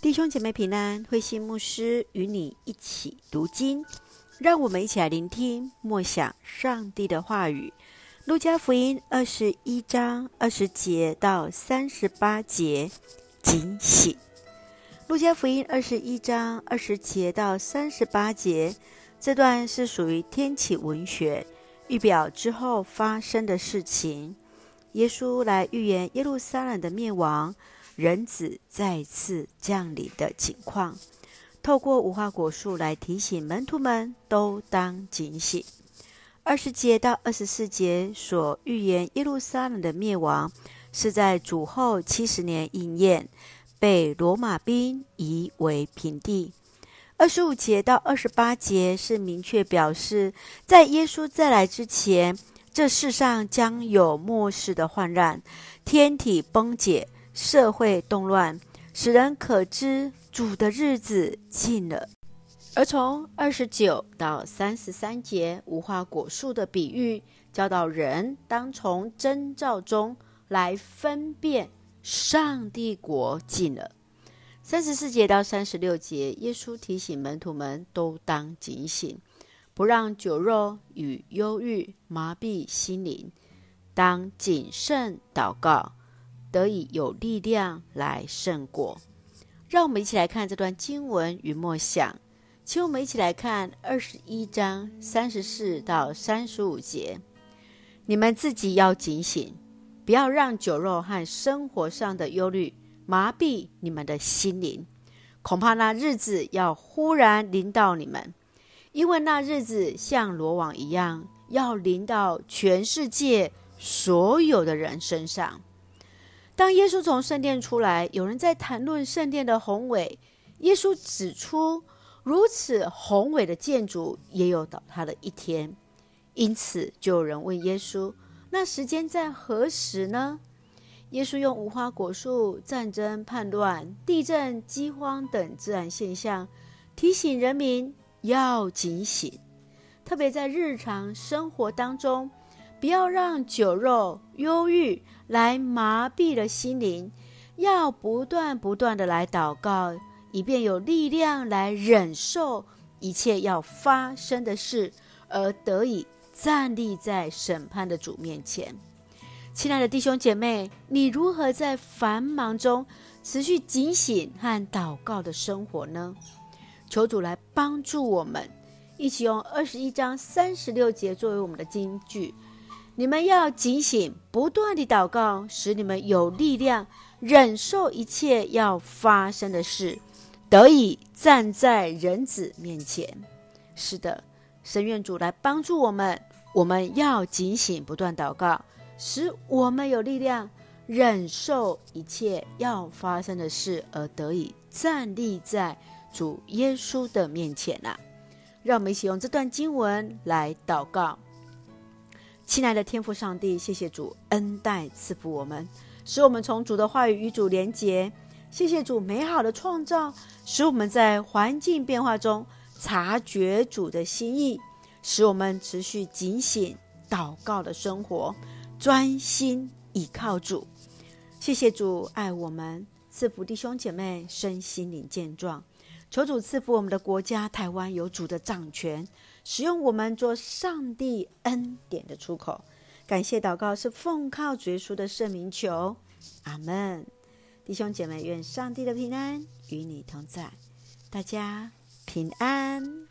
弟兄姐妹平安，慧馨牧师与你一起读经，让我们一起来聆听默想上帝的话语。路加福音二十一章二十节到三十八节，警醒。路加福音二十一章二十节到三十八节，这段是属于天启文学，预表之后发生的事情。耶稣来预言耶路撒冷的灭亡。人子再次降临的情况，透过无花果树来提醒门徒们都当警醒。二十节到二十四节所预言耶路撒冷的灭亡，是在主后七十年应验，被罗马兵夷为平地。二十五节到二十八节是明确表示，在耶稣再来之前，这世上将有末世的患难，天体崩解。社会动乱，使人可知主的日子近了。而从二十九到三十三节，无花果树的比喻，教导人当从征兆中来分辨上帝国近了。三十四节到三十六节，耶稣提醒门徒们都当警醒，不让酒肉与忧郁麻痹心灵，当谨慎祷告。得以有力量来胜过。让我们一起来看这段经文与默想，请我们一起来看二十一章三十四到三十五节。你们自己要警醒，不要让酒肉和生活上的忧虑麻痹你们的心灵。恐怕那日子要忽然临到你们，因为那日子像罗网一样，要临到全世界所有的人身上。当耶稣从圣殿出来，有人在谈论圣殿的宏伟。耶稣指出，如此宏伟的建筑也有倒塌的一天，因此就有人问耶稣：“那时间在何时呢？”耶稣用无花果树、战争、叛乱、地震、饥荒等自然现象，提醒人民要警醒，特别在日常生活当中。不要让酒肉、忧郁来麻痹了心灵，要不断不断的来祷告，以便有力量来忍受一切要发生的事，而得以站立在审判的主面前。亲爱的弟兄姐妹，你如何在繁忙中持续警醒和祷告的生活呢？求主来帮助我们，一起用二十一章三十六节作为我们的金句。你们要警醒，不断地祷告，使你们有力量忍受一切要发生的事，得以站在人子面前。是的，神愿主来帮助我们。我们要警醒，不断祷告，使我们有力量忍受一切要发生的事，而得以站立在主耶稣的面前啊！让我们一起用这段经文来祷告。亲爱的天父上帝，谢谢主恩待赐福我们，使我们从主的话语与主连结。谢谢主美好的创造，使我们在环境变化中察觉主的心意，使我们持续警醒祷告的生活，专心倚靠主。谢谢主爱我们，赐福弟兄姐妹身心灵健壮。求主赐福我们的国家台湾，有主的掌权。使用我们做上帝恩典的出口，感谢祷告是奉靠主耶稣的圣名求，阿门。弟兄姐妹，愿上帝的平安与你同在，大家平安。